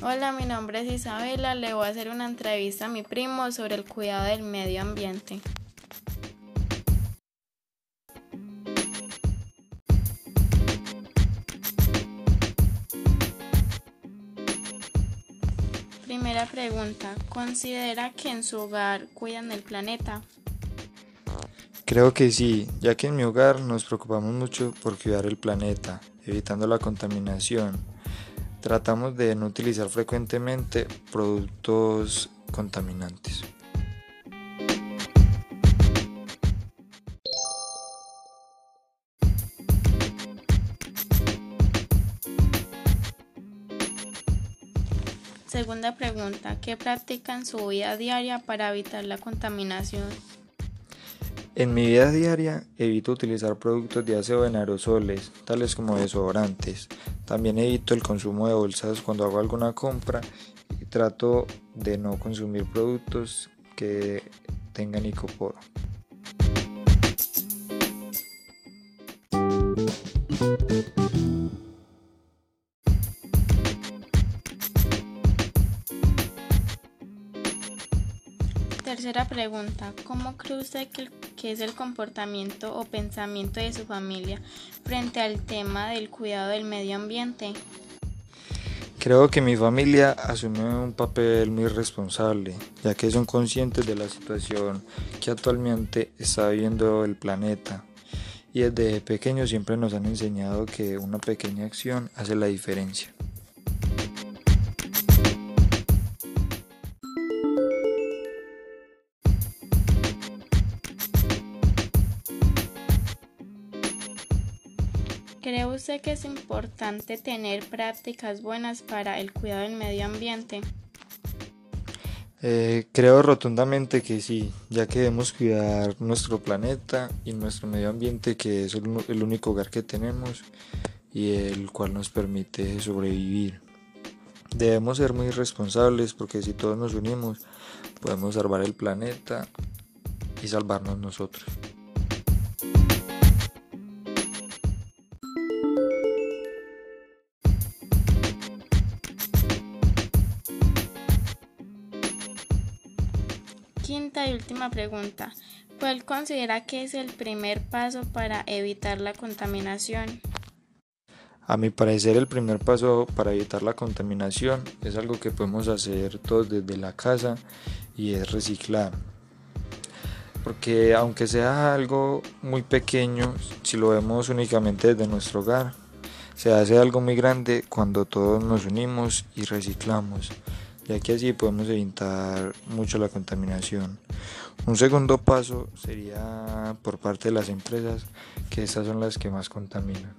Hola, mi nombre es Isabela. Le voy a hacer una entrevista a mi primo sobre el cuidado del medio ambiente. Primera pregunta. ¿Considera que en su hogar cuidan el planeta? Creo que sí, ya que en mi hogar nos preocupamos mucho por cuidar el planeta, evitando la contaminación. Tratamos de no utilizar frecuentemente productos contaminantes. Segunda pregunta. ¿Qué practica en su vida diaria para evitar la contaminación? En mi vida diaria evito utilizar productos de aseo en aerosoles, tales como desodorantes. También evito el consumo de bolsas cuando hago alguna compra y trato de no consumir productos que tengan icoporo. Tercera pregunta. ¿Cómo cree usted que, es el comportamiento o pensamiento de su familia frente al tema del cuidado del medio ambiente? Creo que mi familia asume un papel muy responsable, ya que son conscientes de la situación que actualmente está viviendo el planeta. Y desde pequeños siempre nos han enseñado que una pequeña acción hace la diferencia. ¿Cree usted que es importante tener prácticas buenas para el cuidado del medio ambiente? Eh, creo rotundamente que sí, ya que debemos cuidar nuestro planeta y nuestro medio ambiente, que es el único hogar que tenemos y el cual nos permite sobrevivir. Debemos ser muy responsables porque si todos nos unimos podemos salvar el planeta y salvarnos nosotros. Quinta y última pregunta. ¿Cuál considera que es el primer paso para evitar la contaminación? A mi parecer el primer paso para evitar la contaminación es algo que podemos hacer todos desde la casa y es reciclar. Porque aunque sea algo muy pequeño, si lo vemos únicamente desde nuestro hogar, se hace algo muy grande cuando todos nos unimos y reciclamos ya que así podemos evitar mucho la contaminación. Un segundo paso sería por parte de las empresas, que estas son las que más contaminan.